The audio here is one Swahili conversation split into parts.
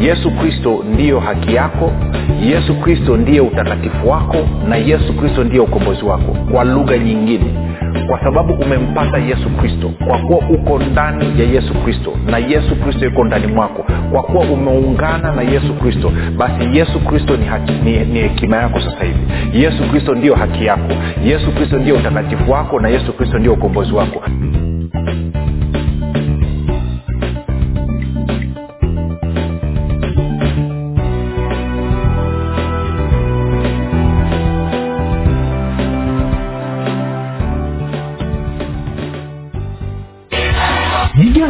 yesu kristo ndiyo haki yako yesu kristo ndiye utakatifu wako na yesu kristo ndiye ukombozi wako kwa lugha nyingine. Kwa sababu umempata yesu kristo kwa kuwa uko ndani ya yesu kristo na yesu kristo yuko ndani mwako kwa kuwa umeungana na yesu kristo basi yesu kristo ni, hekima yako sasa hivi. Yesu kristo ndiyo haki yako yesu kristo ndiyo utakatifu wako na yesu kristo ndiyo ukombozi wako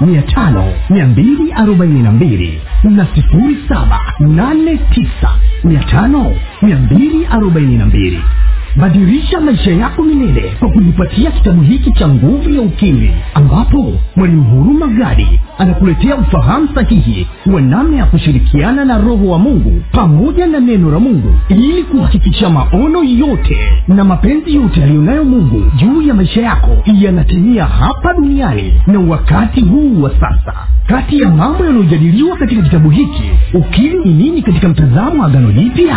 mia tano mia mbili arobaini na mbili na maisha yako milele kwa kujipatia kitabu hiki cha nguvu ya ukimwi ambapo mwalimu huruma gadi anakuletea ufahamu sahihi wa namna ya kushirikiana na roho wa mungu pamoja na neno la mungu ili kuhakikisha maono yote na mapenzi yote aliyonayo mungu juu ya maisha yako yanatimia hapa duniani na wakati huu wa sasa. Kati ya mambo yanayojadiliwa katika kitabu hiki ukili ni nini katika mtazamo agano jipya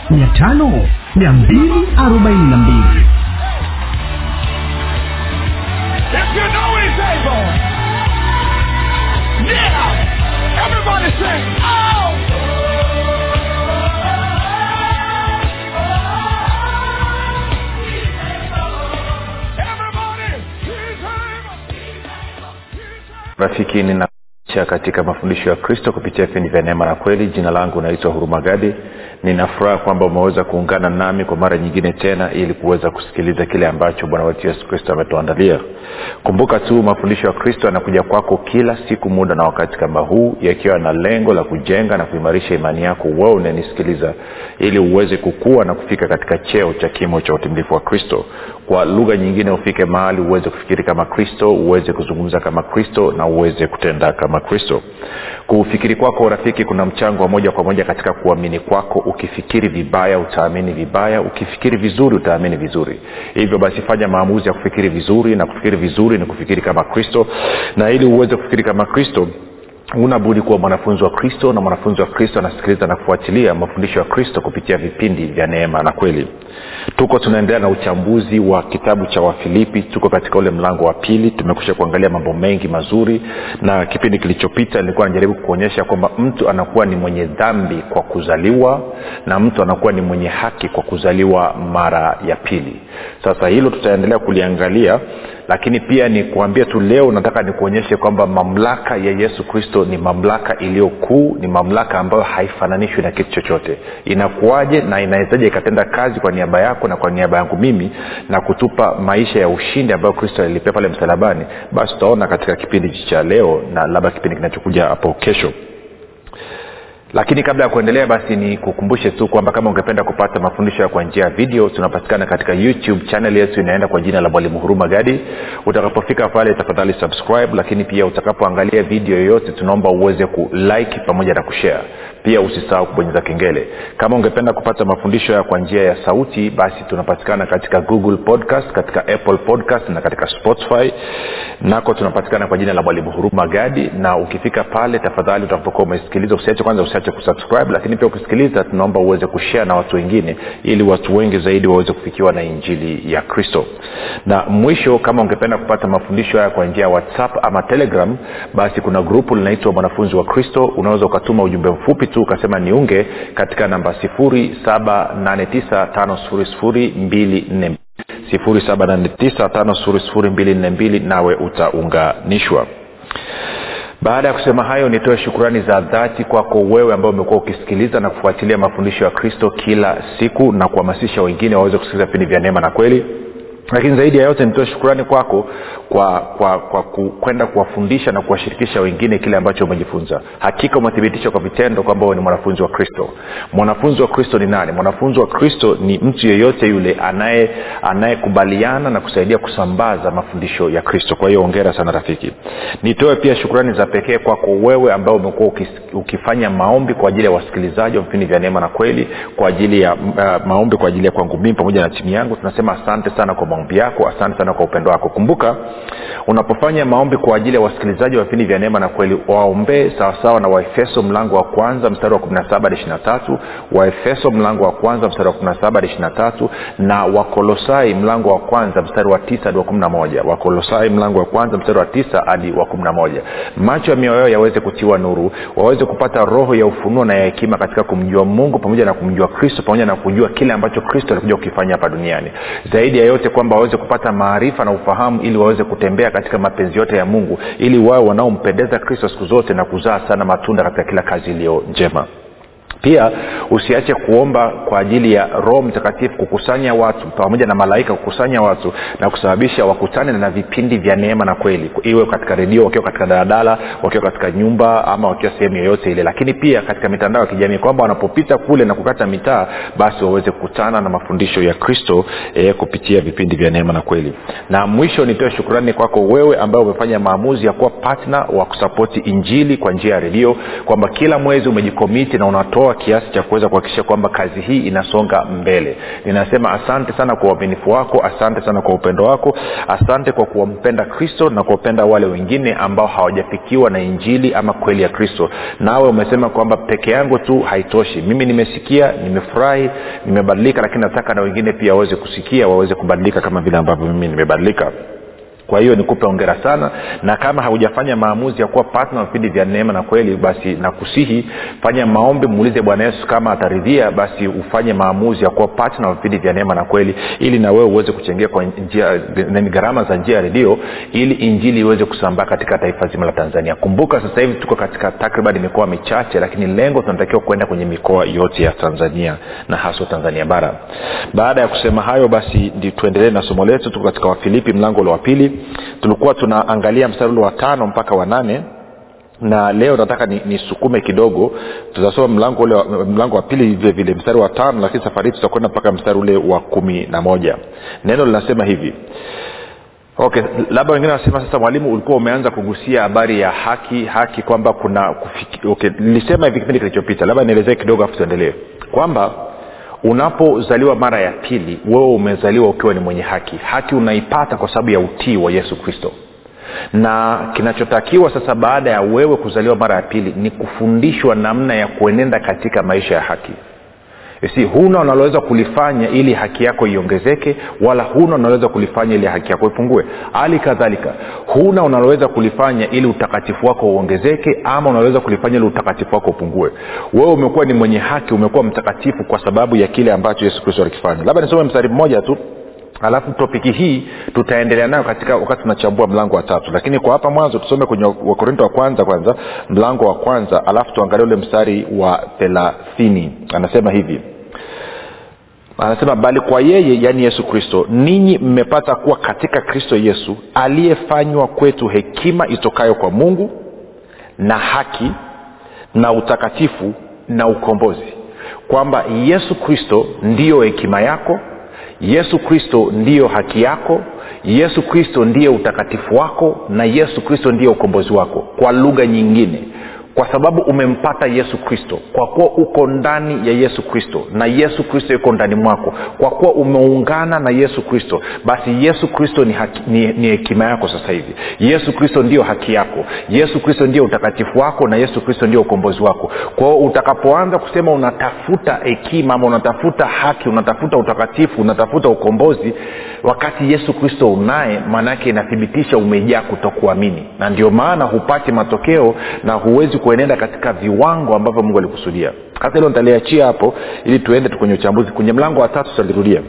mia tano mia mbili arobaini na mbili If you know he's able. Yeah. Everybody sing. Oh. Everybody, he's able. rafiki ninaisha katika mafundisho ya kristo kupitia vipindi vya neema na kweli jina langu naitwa huruma gadi ninafuraha kwamba umeweza kuungana nami kwa mara nyingine tena ili kuweza kusikiliza kile ambacho bwana wetu yesu kristo ametuandalia. Kumbuka tu mafundisho ya kristo yanakuja kwako kila siku muda na wakati kama huu yakiwa na lengo la kujenga na kuimarisha imani yako wewe unanisikiliza ili uweze kukua na kufika katika cheo cha kimo cha utimilifu wa kristo. Kwa lugha nyingine ufike mahali uweze kufikiri kama kristo uweze kuzungumza kama kristo na uweze kutenda kama kristo. Kufikiri kwako rafiki kuna mchango wa moja kwa moja katika kuamini kwako ukifikiri vibaya utaamini vibaya ukifikiri vizuri utaamini vizuri. Hivyo basi fanya maamuzi ya kufikiri vizuri na kufikiri vizuri ni kufikiri kama kristo. Na ili uweze kufikiri kama kristo huna budi kuwa mwanafunzi wa kristo na mwanafunzi wa kristo anasikiliza na kufuatilia mafundisho ya kristo kupitia vipindi vya neema na kweli. Tuko tunaendelea na uchambuzi wa kitabu cha wafilipi. Tuko katika ule mlango wa pili. Tumekusha kuangalia mambo mengi mazuri. Na kipindi kilichopita nilikuwa najaribu kuonyesha kwamba mtu anakuwa ni mwenye dhambi kwa kuzaliwa na mtu anakuwa ni mwenye haki kwa kuzaliwa mara ya pili. Sasa hilo tutaendelea kuliangalia lakini pia ni kuambia tu leo nataka nikuonyeshe kwamba mamlaka ya yesu kristo ni mamlaka iliyo kuu ni mamlaka ambayo haifananishwi na kitu chochote. Inakuwaje na inawezaje ikatenda kazi kwa niaba yako na kwa niaba yangu mimi na kutupa maisha ya ushindi ambayo kristo alilipia pale msalabani? Basi tutaona katika kipindi cha leo na labda kipindi kinachokuja hapo kesho lakini kabla ya kuendelea basi ni kukumbushe tu kwamba kama ungependa kupata mafundisho ya kwa njia ya video tunapatikana katika youtube channel yetu inaenda kwa jina la mwalimu huruma gadi. Utakapofika pale tafadhali subscribe lakini pia utakapoangalia video yoyote tunaomba uweze kulike pamoja na kushare pia usisahau kubonyeza kengele. Kama ungependa kupata mafundisho ya kwa njia ya sauti basi tunapatikana katika google podcast katika apple podcast na katika spotify. Nako tunapatikana kwa jina la mwalimu huruma gadi na ukifika pale tafadhali utakapokuwa umesikiliza usiache kwanza usiache kusubscribe. Lakini pia ukisikiliza tunaomba uweze kushare na watu wengine ili watu wengi zaidi waweze kufikiwa na injili ya kristo. Na mwisho kama ungependa kupata mafundisho haya kwa njia ya whatsapp ama telegram basi kuna grupu linaitwa mwanafunzi wa kristo. Unaweza ukatuma ujumbe mfupi tu ukasema niunge katika namba 7895242 7895242 nawe utaunganishwa. Baada ya kusema hayo nitoe shukurani za dhati kwako wewe ambao umekuwa ukisikiliza na kufuatilia mafundisho ya kristo kila siku na kuhamasisha wengine waweze kusikiliza vipindi vya neema na kweli lakini zaidi ya yote nitoe shukurani kwako kwa kwa kwa kwenda kuwafundisha na kuwashirikisha wengine kile ambacho umejifunza. Hakika umethibitisha kwa vitendo kwamba ni mwanafunzi wa kristo. Mwanafunzi wa kristo ni nani? Mwanafunzi wa kristo ni mtu yeyote yule anaye anayekubaliana na kusaidia kusambaza mafundisho ya kristo. Kwa hiyo ongera sana rafiki. Nitoe pia shukurani za pekee kwako wewe ambao umekuwa ukifanya maombi kwa ajili ya wasikilizaji wa vipindi vya neema na kweli kwa ajili ya uh, maombi kwa ajili ya kwangu mimi pamoja na timu yangu. Tunasema asante sana kwa maombi yako. Asante sana kwa upendo wako. Kumbuka unapofanya maombi kwa ajili ya wasikilizaji wa vipindi vya neema na kweli waombee sawasawa na waefeso mlango wa kwanza mstari wa 17 hadi 23 waefeso mlango wa kwanza mstari wa 17 hadi 23 na wakolosai mlango wa kwanza mstari wa 9 hadi wa 11 wakolosai mlango wa kwanza mstari wa 9 hadi wa 11 macho ya mioyo yaweze kutiwa nuru waweze kupata roho ya ufunuo na ya hekima katika kumjua mungu pamoja na kumjua kristo pamoja na kujua kile ambacho kristo alikuja kukifanya hapa duniani. Zaidi ya yote kwamba waweze kupata maarifa na ufahamu ili waweze kutembea katika mapenzi yote ya mungu ili wawe wanaompendeza kristo siku zote na kuzaa sana matunda katika kila kazi iliyo njema pia usiache kuomba kwa ajili ya roho mtakatifu kukusanya watu pamoja na malaika kukusanya watu na kusababisha wakutane na vipindi vya neema na kweli iwe katika redio wakiwa katika daladala wakiwa katika nyumba ama wakiwa sehemu yoyote ile. Lakini pia katika mitandao ya kijamii kwamba wanapopita kule na kukata mitaa basi waweze kukutana na mafundisho ya kristo eh, kupitia vipindi vya neema na kweli. Na mwisho nitoe shukurani kwako wewe ambaye umefanya maamuzi ya kuwa patna wa kusapoti injili kwa njia ya redio kwamba kila mwezi umejikomiti na unatoa kiasi cha kuweza kuhakikisha kwamba kazi hii inasonga mbele. Ninasema asante sana kwa uaminifu wako asante sana kwa upendo wako asante kwa kuwampenda kristo na kuwapenda wale wengine ambao hawajafikiwa na injili ama kweli ya kristo. Nawe umesema kwamba peke yangu tu haitoshi. Mimi nimesikia nimefurahi nimebadilika lakini nataka na wengine pia waweze kusikia waweze kubadilika kama vile ambavyo mimi nimebadilika kwa hiyo nikupe ongera sana. Na kama haujafanya maamuzi ya kuwa patna vipindi vya neema na kweli basi nakusihi fanya maombi muulize bwana yesu kama ataridhia basi ufanye maamuzi ya kuwa patna vipindi vya neema na kweli ili na wewe uweze kuchangia kwa njia gharama za njia ya redio ili injili iweze kusambaa katika taifa zima la tanzania. Kumbuka sasa hivi tuko katika takriban mikoa michache lakini lengo tunatakiwa kwenda kwenye mikoa yote ya tanzania na haswa tanzania bara. Baada ya kusema hayo basi tuendelee na somo letu. Tuko katika wafilipi mlango wa pili tulikuwa tunaangalia mstari wa tano mpaka wa nane. Na leo nataka nisukume ni kidogo. Tutasoma mlango ule mlango wa pili vile vile mstari wa tano lakini safari tutakwenda mpaka mstari ule wa kumi na moja. Neno linasema hivi. Okay labda wengine wanasema sasa mwalimu ulikuwa umeanza kugusia habari ya haki haki kwamba kuna kufiki, okay nilisema hivi kipindi kilichopita. Labda nielezee kidogo afu tuendelee. Kwamba unapozaliwa mara ya pili wewe umezaliwa ukiwa ni mwenye haki. Haki unaipata kwa sababu ya utii wa yesu kristo. Na kinachotakiwa sasa baada ya wewe kuzaliwa mara ya pili ni kufundishwa namna ya kuenenda katika maisha ya haki si huna unaloweza kulifanya ili haki yako iongezeke wala huna unaloweza kulifanya ili haki yako ipungue. Hali kadhalika huna unaloweza kulifanya ili utakatifu wako uongezeke ama unaloweza kulifanya ili utakatifu wako upungue. Wewe umekuwa ni mwenye haki umekuwa mtakatifu kwa sababu ya kile ambacho yesu kristo alikifanya. Labda nisome mstari mmoja tu alafu topiki hii tutaendelea nayo katika wakati tunachambua mlango wa tatu. Lakini kwa hapa mwanzo tusome kwenye wakorinto wa kwanza kwanza mlango wa kwanza alafu tuangalie ule mstari wa thelathini. Anasema hivi anasema bali kwa yeye yaani yesu kristo ninyi mmepata kuwa katika kristo yesu aliyefanywa kwetu hekima itokayo kwa mungu na haki na utakatifu na ukombozi. Kwamba yesu kristo ndiyo hekima yako yesu kristo ndiyo haki yako yesu kristo ndiye utakatifu wako na yesu kristo ndiye ukombozi wako. Kwa lugha nyingine kwa sababu umempata yesu kristo. Kwa kuwa uko ndani ya yesu kristo. Na yesu kristo yuko ndani mwako. Kwa kuwa umeungana na yesu kristo basi yesu kristo ni, haki, ni, ni hekima yako sasa hivi. Yesu kristo ndio haki yako. Yesu kristo ndio utakatifu wako na yesu kristo ndio ukombozi wako. Kwao utakapoanza kusema unatafuta hekima ama unatafuta haki unatafuta utakatifu unatafuta ukombozi wakati yesu kristo unaye maanaake inathibitisha umejaa kutokuamini. Na ndio maana hupati matokeo na huwezi kuenenda katika viwango ambavyo mungu alikusudia. Hasa hilo nitaliachia hapo ili tuende tu kwenye uchambuzi. Kwenye mlango wa tatu tutalirudia.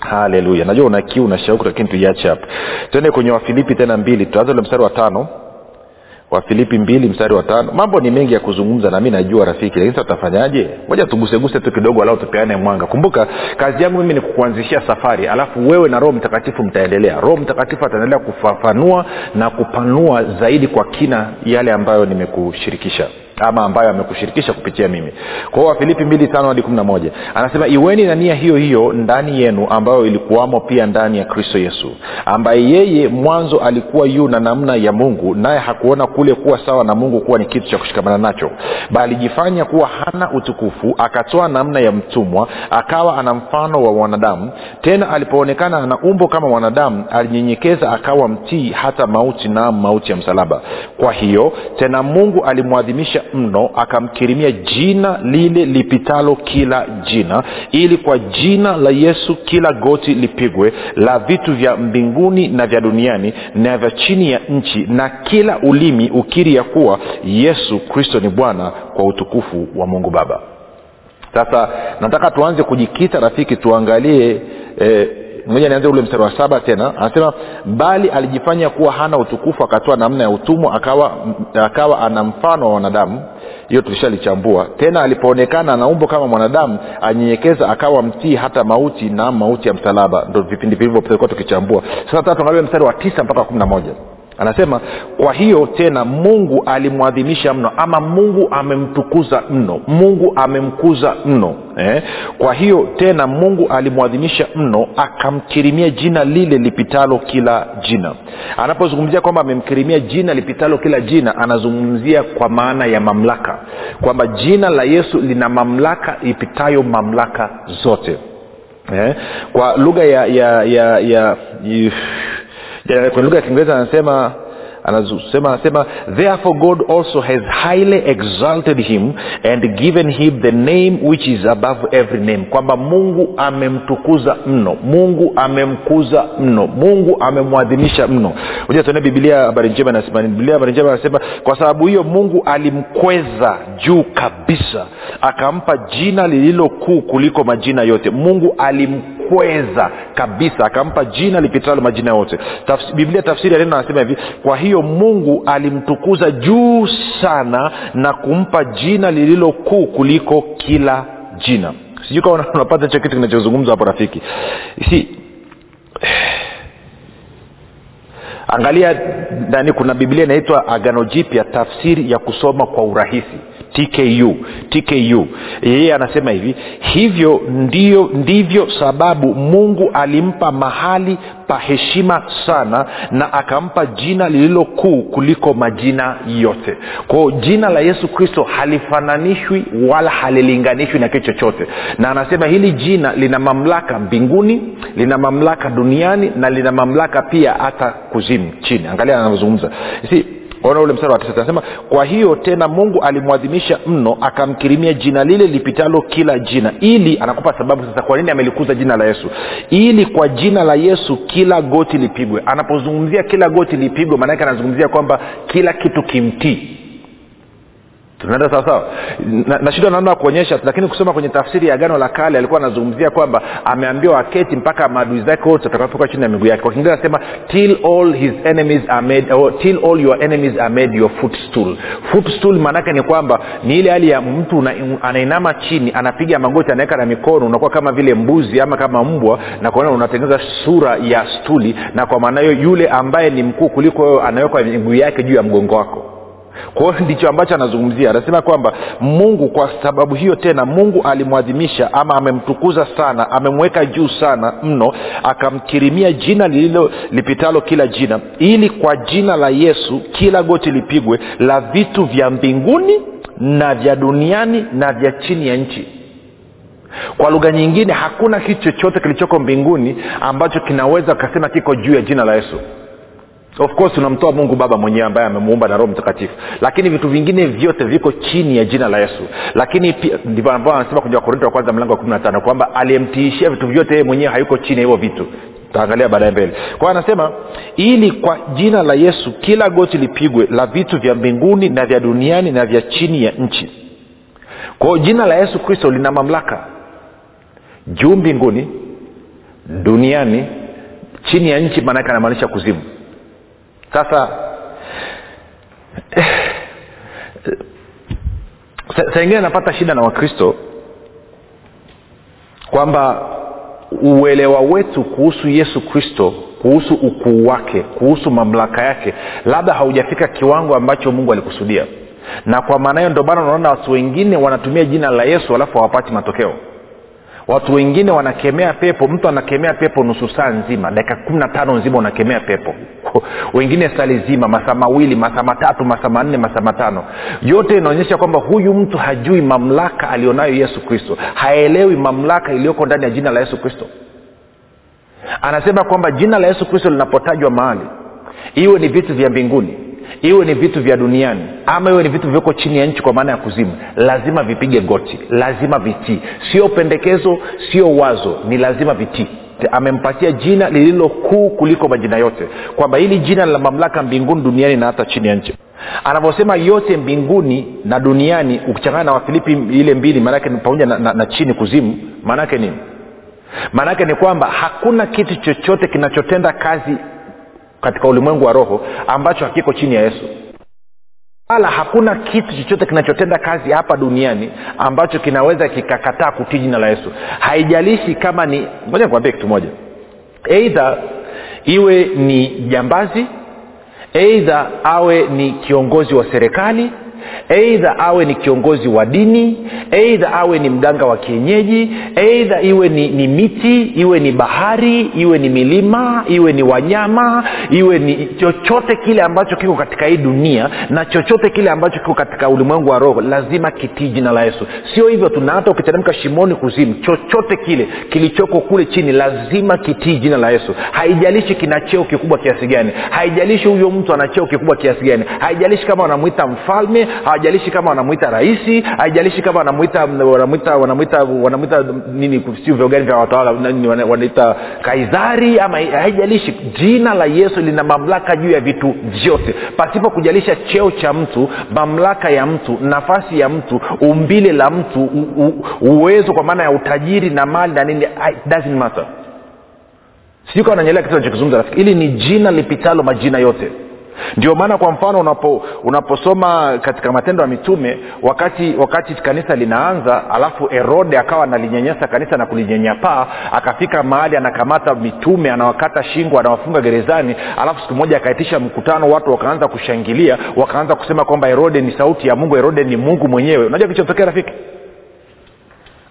Haleluya. Najua una kiu na shauku lakini tuiache hapo. Tuende kwenye wafilipi tena mbili. Tuanze ule mstari wa tano wafilipi mbili mstari wa tano. Mambo ni mengi ya kuzungumza na mi najua rafiki lakini tutafanyaje? Moja tuguseguse tu kidogo alau tupeane mwanga. Kumbuka kazi yangu mimi ni kukuanzishia safari alafu wewe na roho mtakatifu mtaendelea. Roho mtakatifu ataendelea kufafanua na kupanua zaidi kwa kina yale ambayo nimekushirikisha ama ambayo amekushirikisha kupitia mimi. Kwa wafilipi mbili tano hadi kumi na moja. Anasema iweni na nia hiyo hiyo ndani yenu ambayo ilikuwamo pia ndani ya kristo yesu ambaye yeye mwanzo alikuwa yu na namna ya mungu naye hakuona kule kuwa sawa na mungu kuwa ni kitu cha kushikamana nacho bali jifanya kuwa hana utukufu akatoa namna ya mtumwa akawa ana mfano wa wanadamu. Tena alipoonekana ana umbo kama mwanadamu alinyenyekeza akawa mtii hata mauti na mauti ya msalaba. Kwa hiyo tena mungu alimwadhimisha mno akamkirimia jina lile lipitalo kila jina ili kwa jina la yesu kila goti lipigwe la vitu vya mbinguni na vya duniani na vya chini ya nchi na kila ulimi ukiri ya kuwa yesu kristo ni bwana kwa utukufu wa mungu baba. Sasa nataka tuanze kujikita rafiki tuangalie eh, moja nianze ule mstari wa saba tena. Anasema bali alijifanya kuwa hana utukufu akatoa namna ya utumwa akawa akawa ana mfano wa wanadamu. Hiyo tulishalichambua. Tena alipoonekana ana umbo kama mwanadamu anyenyekeza akawa mtii hata mauti na mauti ya msalaba. Ndo vipindi vilivyo tulikuwa tukichambua. Sasa taa tuangalie mstari wa tisa mpaka kumi na moja anasema kwa hiyo tena mungu alimwadhimisha mno ama mungu amemtukuza mno mungu amemkuza mno eh? kwa hiyo tena mungu alimwadhimisha mno akamkirimia jina lile lipitalo kila jina anapozungumzia kwamba amemkirimia jina lipitalo kila jina anazungumzia kwa maana ya mamlaka kwamba jina la yesu lina mamlaka ipitayo mamlaka zote eh? kwa lugha ya ya ya, ya, ya Ya, kwenye lugha ya kiingereza anasema anasema anasema therefore god also has highly exalted him and given him the name which is above every name. Kwamba mungu amemtukuza mno. Mungu amemkuza mno. Mungu amemwadhimisha mno. Moja tuone bibilia habari njema nasema bibilia habari njema anasema kwa sababu hiyo mungu alimkweza juu kabisa akampa jina lililo kuu kuliko majina yote. Mungu alim kweza kabisa akampa jina lipitalo majina yote. Tafs, biblia tafsiri ya neno anasema hivi kwa hiyo mungu alimtukuza juu sana na kumpa jina lililo kuu kuliko kila jina. Sijui kama unapata hicho kitu kinachozungumzwa hapo rafiki. Si angalia nani kuna biblia inaitwa agano jipya tafsiri ya kusoma kwa urahisi tku tku yeye anasema hivi hivyo ndio ndivyo sababu mungu alimpa mahali pa heshima sana na akampa jina lililo kuu kuliko majina yote. Kwao jina la yesu kristo halifananishwi wala halilinganishwi na kitu chochote. Na anasema hili jina lina mamlaka mbinguni lina mamlaka duniani na lina mamlaka pia hata kuzimu chini. Angalia anavyozungumza ona ule msara wa tisa anasema kwa hiyo tena mungu alimwadhimisha mno akamkirimia jina lile lipitalo kila jina ili anakupa sababu sasa kwa nini amelikuza jina la yesu. Ili kwa jina la yesu kila goti lipigwe. Anapozungumzia kila goti lipigwe maanake anazungumzia kwamba kila kitu kimtii tunaenda sawasawa na, na namna ya kuonyesha lakini kusoma kwenye tafsiri ya agano la kale alikuwa anazungumzia kwamba ameambiwa aketi mpaka maadui zake wote watakapoka chini ya miguu yake. Kwa kiingereza anasema till all his enemies are made, or, till all your enemies are made your footstool. Footstool maanake ni kwamba ni ile hali ya mtu anainama chini anapiga magoti anaweka na mikono unakuwa kama vile mbuzi ama kama mbwa na kwa unatengeneza sura ya stuli na kwa maana hiyo yule ambaye ni mkuu kuliko wewe anawekwa miguu yake juu ya mgongo wako kwa hiyo ndicho ambacho anazungumzia. Anasema kwamba mungu kwa sababu hiyo tena mungu alimwadhimisha ama amemtukuza sana amemweka juu sana mno akamkirimia jina lililo lipitalo kila jina ili kwa jina la yesu kila goti lipigwe la vitu vya mbinguni na vya duniani na vya chini ya nchi. Kwa lugha nyingine hakuna kitu chochote kilichoko mbinguni ambacho kinaweza kasema kiko juu ya jina la yesu of course unamtoa mungu baba mwenyewe ambaye amemuumba na roho mtakatifu. Lakini vitu vingine vyote viko chini ya jina la yesu. Lakini ndivyo ambao anasema kwenye wakorinto wa kwanza mlango wa kumi na tano kwamba aliyemtiishia vitu vyote yeye mwenyewe hayuko chini ya hivyo vitu. Taangalia baadaye mbele. Kwao anasema ili kwa jina la yesu kila goti lipigwe la vitu vya mbinguni na vya duniani na vya chini ya nchi. Kwao jina la yesu kristo lina mamlaka. Juu mbinguni duniani chini ya nchi maanake anamaanisha kuzimu sasa saa ingine napata shida na wakristo kwamba uelewa wetu kuhusu yesu kristo kuhusu ukuu wake kuhusu mamlaka yake labda haujafika kiwango ambacho mungu alikusudia. Na kwa maana hiyo ndio maana unaona watu wengine wanatumia jina la yesu alafu hawapati matokeo. Watu wengine wanakemea pepo mtu anakemea pepo nusu saa nzima dakika kumi na tano nzima unakemea pepo wengine sali zima masaa mawili masaa matatu masaa manne masaa matano. Yote inaonyesha kwamba huyu mtu hajui mamlaka alionayo yesu kristo. Haelewi mamlaka iliyoko ndani ya jina la yesu kristo. Anasema kwamba jina la yesu kristo linapotajwa mahali iwe ni vitu vya mbinguni iwe ni vitu vya duniani ama iwe ni vitu vyoko chini ya nchi kwa maana ya kuzimu lazima vipige goti lazima vitii. Sio pendekezo sio wazo ni lazima vitii amempatia jina lililo kuu kuliko majina yote kwamba hili jina la mamlaka mbinguni duniani na hata chini ya nchi. Anavyosema yote mbinguni na duniani ukichangana na wafilipi ile mbili maanake pamoja na, na, na chini kuzimu maanake nini? Maanake ni kwamba hakuna kitu chochote kinachotenda kazi katika ulimwengu wa roho ambacho hakiko chini ya yesu wala hakuna kitu chochote kinachotenda kazi hapa duniani ambacho kinaweza kikakataa kutii jina la yesu. Haijalishi kama ni moja nikuambia kitu moja. Eidha iwe ni jambazi eidha awe ni kiongozi wa serikali eidha awe ni kiongozi wa dini eidha awe ni mganga wa kienyeji eidha iwe ni, ni miti iwe ni bahari iwe ni milima iwe ni wanyama iwe ni chochote kile ambacho kiko katika hii dunia na chochote kile ambacho kiko katika ulimwengu wa roho lazima kitii jina la yesu. Sio hivyo tuna hata ukiteremka shimoni kuzimu chochote kile kilichoko kule chini lazima kitii jina la yesu. Haijalishi kina cheo kikubwa kiasi gani haijalishi huyo mtu ana cheo kikubwa kiasi gani haijalishi kama wanamwita mfalme hawajalishi kama wanamwita rahisi haijalishi kama wanamwita wanamwita wanamwita wanamwita nini gani vya watawala wanaita kaisari ama haijalishi. Jina la yesu lina mamlaka juu ya vitu vyote. Pasipo kujalisha cheo cha mtu mamlaka ya mtu nafasi ya mtu umbile la mtu u, u, uwezo kwa maana ya utajiri na mali na nini doesn't matter. Sijui kawa nanyelea kitu nachokizungumza rafiki. Hili ni jina lipitalo majina yote ndio maana kwa mfano unapo unaposoma katika matendo ya mitume wakati wakati kanisa linaanza alafu herode akawa analinyanyasa kanisa na kulinyanyapaa akafika mahali anakamata mitume anawakata shingo anawafunga gerezani alafu siku moja akaitisha mkutano watu wakaanza kushangilia wakaanza kusema kwamba herode ni sauti ya mungu herode ni mungu mwenyewe. Unajua kilichotokea rafiki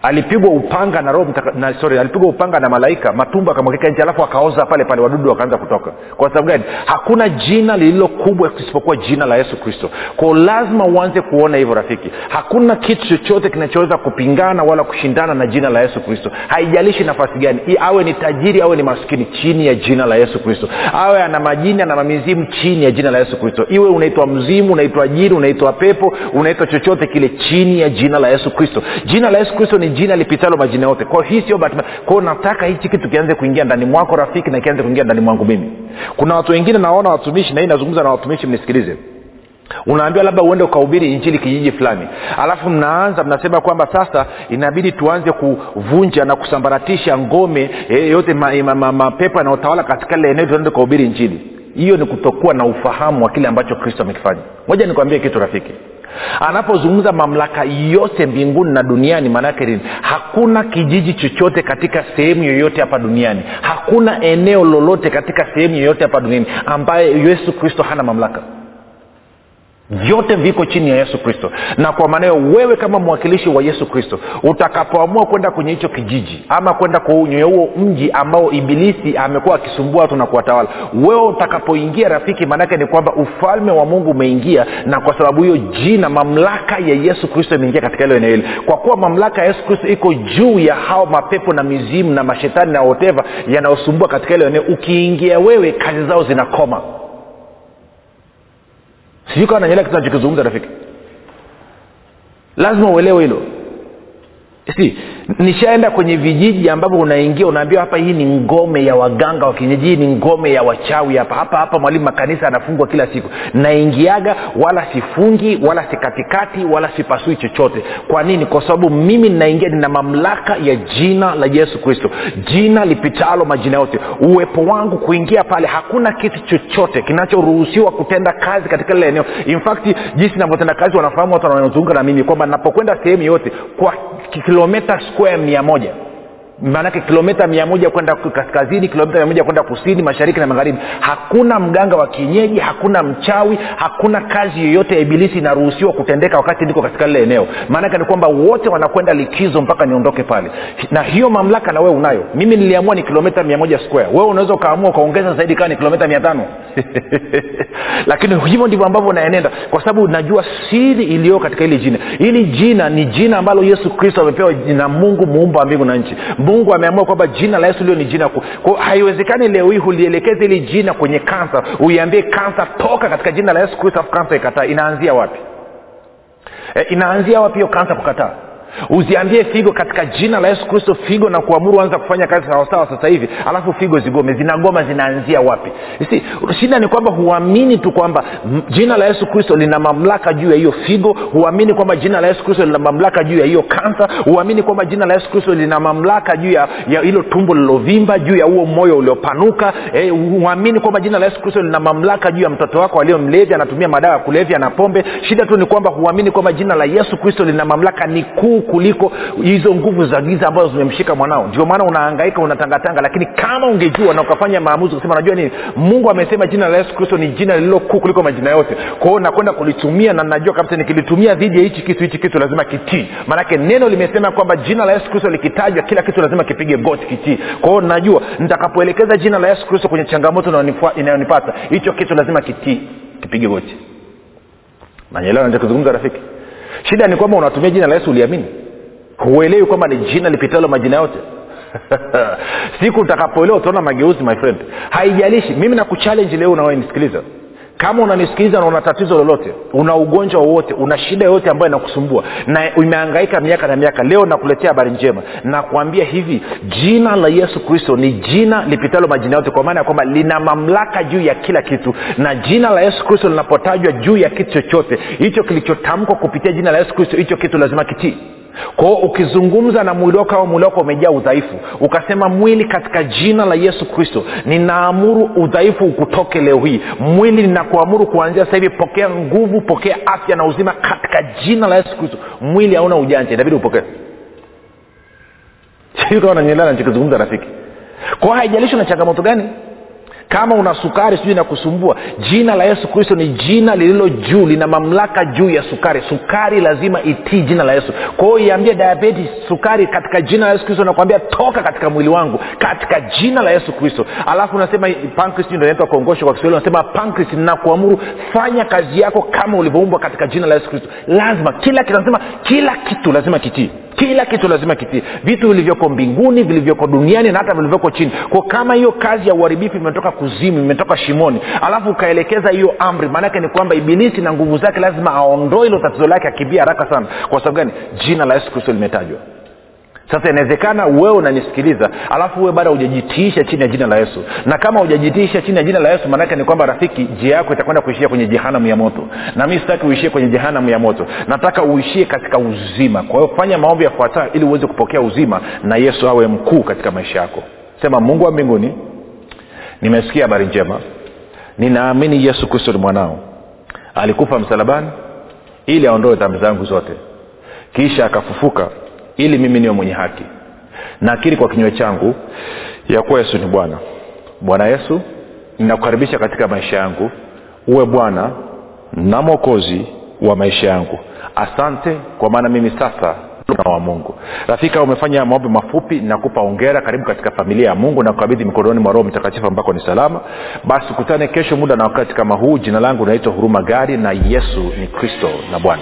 alipigwa upanga na roho na, sorry alipigwa upanga na malaika matumbo akamwekeka nje alafu akaoza pale pale wadudu wakaanza kutoka. Kwa sababu gani? Hakuna jina lililo kubwa isipokuwa jina la yesu kristo. Kwao lazima uanze kuona hivyo rafiki. Hakuna kitu chochote kinachoweza kupingana wala kushindana na jina la yesu kristo. Haijalishi nafasi gani. I, awe ni tajiri awe ni maskini chini ya jina la yesu kristo. Awe ana majini ana mamizimu chini ya jina la yesu kristo. Iwe unaitwa mzimu unaitwa jini unaitwa pepo unaitwa chochote kile chini ya jina la yesu kristo. Jina la yesu kristo ni jina lipitalo majina yote. Kwao hii sio bahati kwao nataka hichi kitu kianze kuingia ndani mwako rafiki na kianze kuingia ndani mwangu mimi. Kuna watu wengine naona watumishi na hii nazungumza na watumishi mnisikilize. Unaambiwa labda uende ukahubiri injili kijiji fulani. Alafu mnaanza mnasema kwamba sasa inabidi tuanze kuvunja na kusambaratisha ngome eh, yote mapepo ma, ma, ma, yanayotawala katika lile eneo tuende ukahubiri injili. Hiyo ni kutokuwa na ufahamu wa kile ambacho kristo amekifanya. Moja nikwambie kitu rafiki anapozungumza mamlaka yote mbinguni na duniani maanaake nini? Hakuna kijiji chochote katika sehemu yoyote hapa duniani. Hakuna eneo lolote katika sehemu yoyote hapa duniani ambaye yesu kristo hana mamlaka vyote viko chini ya yesu kristo. Na kwa maanao wewe kama mwakilishi wa yesu kristo utakapoamua kwenda kwenye hicho kijiji ama kwenda kwenye huo mji ambao ibilisi amekuwa akisumbua watu na kuwatawala wewe utakapoingia rafiki maanake ni kwamba ufalme wa mungu umeingia na kwa sababu hiyo jina mamlaka ya yesu kristo imeingia katika hilo eneo hili. Kwa kuwa mamlaka ya yesu kristo iko juu ya hao mapepo na mizimu na mashetani na woteva yanayosumbua katika hilo eneo ukiingia wewe kazi zao zinakoma sijui kawa nanyelea kitu nachokizungumza rafiki. Lazima uelewe hilo si nishaenda kwenye vijiji ambavyo unaingia unaambiwa hapa hii ni ngome ya waganga wa kienyeji hii ni ngome ya wachawi hapa. Hapa hapa mwalimu makanisa anafungwa kila siku. Naingiaga wala sifungi wala sikatikati wala sipasui chochote. Kwa nini? Kwa sababu mimi ninaingia nina mamlaka ya jina la yesu kristo. Jina lipitalo majina yote. Uwepo wangu kuingia pale hakuna kitu chochote kinachoruhusiwa kutenda kazi katika lile eneo. In fact jinsi navyotenda kazi wanafahamu watu wanaozunguka na mimi kwamba napokwenda sehemu yote kwa kilometa square mia moja maanake kilomita mia moja kwenda kaskazini kilomita mia moja kwenda kusini mashariki na magharibi. Hakuna mganga wa kienyeji hakuna mchawi hakuna kazi yoyote ya ibilisi inaruhusiwa kutendeka wakati niko katika lile eneo. Maanake ni kwamba wote wanakwenda likizo mpaka niondoke pale. Na hiyo mamlaka na wewe unayo. Mimi niliamua ni kilomita mia moja square. Wewe unaweza ukaamua ukaongeza zaidi kama ni kilomita mia tano. Lakini hivyo ndivyo ambavyo naenenda kwa sababu najua siri iliyo katika hili jina. Hili jina ni jina ambalo yesu kristo amepewa na mungu muumba wa mbingu na nchi mungu ameamua kwamba jina la yesu lio ni jina kuu kwao haiwezekani leo hii hulielekeze hili jina kwenye kansa uiambie kansa toka katika jina la yesu kristo kansa ikataa. Inaanzia wapi? E, inaanzia wapi hiyo kansa kukataa uziambie figo katika jina la yesu kristo figo na kuamuru anza kufanya kazi sawasawa sasa hivi alafu figo zigome. Zinagoma zinaanzia wapi? Si shida ni kwamba huamini tu kwamba jina la yesu kristo lina mamlaka juu ya hiyo figo. Huamini kwamba jina la yesu kristo lina mamlaka juu ya hiyo kansa. Huamini kwamba jina la yesu kristo lina mamlaka juu ya hilo tumbo lilovimba juu ya huo moyo uliopanuka. Eh, huamini kwamba jina la yesu kristo lina mamlaka juu ya mtoto wako aliyo mlevi anatumia madawa ya kulevya na pombe. Shida tu ni kwamba huamini kwamba jina la yesu kristo lina mamlaka ni kuu kuliko hizo nguvu za giza ambazo zimemshika mwanao. Ndio maana unaangaika unatangatanga lakini kama ungejua na ukafanya maamuzi kusema najua nini? Mungu amesema jina la yesu kristo ni jina lililokuu kuliko majina yote. Kwa hiyo nakwenda kulitumia na najua kabisa nikilitumia dhidi ya hichi kitu hichi kitu lazima kitii. Maanake neno limesema kwamba jina la yesu kristo likitajwa kila kitu lazima kipige goti kitii. Kwa hiyo najua nitakapoelekeza jina la yesu kristo kwenye changamoto inayonipata hicho kitu lazima kitii kipige goti. Nanyelewa nachokizungumza rafiki shida ni kwamba unatumia jina la yesu uliamini. Huelewi kwamba ni jina lipitalo majina yote. Siku utakapoelewa utaona mageuzi my friend. Haijalishi. Mimi nakuchallenge leo unaonisikiliza kama unanisikiliza na una tatizo lolote una ugonjwa wowote una shida yoyote ambayo inakusumbua na imeangaika miaka na miaka leo nakuletea habari njema. Nakuambia hivi jina la yesu kristo ni jina lipitalo majina yote kwa maana ya kwamba lina mamlaka juu ya kila kitu. Na jina la yesu kristo linapotajwa juu ya kitu chochote hicho kilichotamkwa kupitia jina la yesu kristo hicho kitu lazima kitii kwao ukizungumza na mwili wako au mwili wako umejaa udhaifu ukasema mwili katika jina la yesu kristo ninaamuru udhaifu ukutoke leo hii. Mwili ninakuamuru kuanzia sasa hivi pokea nguvu pokea afya na uzima katika jina la yesu kristo. Mwili hauna ujanja inabidi upokee. Sijui kama nanyelea nachokizungumza rafiki. Kwao haijalishi na changamoto gani kama una sukari sijui inakusumbua jina la yesu kristo ni jina lililo juu lina mamlaka juu ya sukari. Sukari lazima itii jina la yesu. Kwa hiyo iambie diabetes sukari katika jina la yesu kristo nakwambia toka katika mwili wangu katika jina la yesu kristo. Alafu unasema pancreas ndo inaitwa kongosho kwa kiswahili unasema pancreas nakuamuru fanya kazi yako kama ulivyoumbwa katika jina la yesu kristo. Lazima kila kitu nasema kila kitu lazima kitii kila kitu lazima kitii. Vitu vilivyoko mbinguni vilivyoko duniani na hata vilivyoko chini. Kwa kama hiyo kazi ya uharibifu imetoka kuzimu imetoka shimoni alafu ukaelekeza hiyo amri maanake ni kwamba ibilisi na nguvu zake lazima aondoe hilo tatizo lake akimbia haraka sana. Kwa sababu gani? Jina la yesu kristo limetajwa sasa inawezekana wewe unanisikiliza alafu wewe bado hujajitiisha chini ya jina la yesu. Na kama hujajitiisha chini ya jina la yesu maanake ni kwamba rafiki njia yako itakwenda kuishia kwenye jehanamu ya moto. Na mi sitaki uishie kwenye jehanamu ya moto. Nataka uishie katika uzima. Kwa hiyo fanya maombi yafuatayo ili uweze kupokea uzima na yesu awe mkuu katika maisha yako. Sema mungu wa mbinguni nimesikia habari njema. Ninaamini yesu kristo ni mwanao. Alikufa msalabani ili aondoe dhambi zangu zote. Kisha akafufuka ili mimi niwe mwenye haki. Naakiri kwa kinywa changu ya kuwa yesu ni bwana. Bwana yesu ninakukaribisha katika maisha yangu. Uwe bwana na mwokozi wa maisha yangu. Asante kwa maana mimi sasa wa mungu. Rafika umefanya maombi mafupi nakupa ongera karibu katika familia ya mungu na kukabidhi mikononi mwa roho mtakatifu ambako ni salama. Basi kutane kesho muda na wakati kama huu. Jina langu naitwa huruma gari na yesu ni kristo na bwana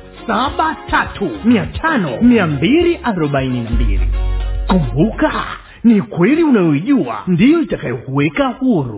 saba tatu mia tano mia mbili arobaini na mbili. Kumbuka ni kweli unayoijua ndiyo itakayokuweka huru,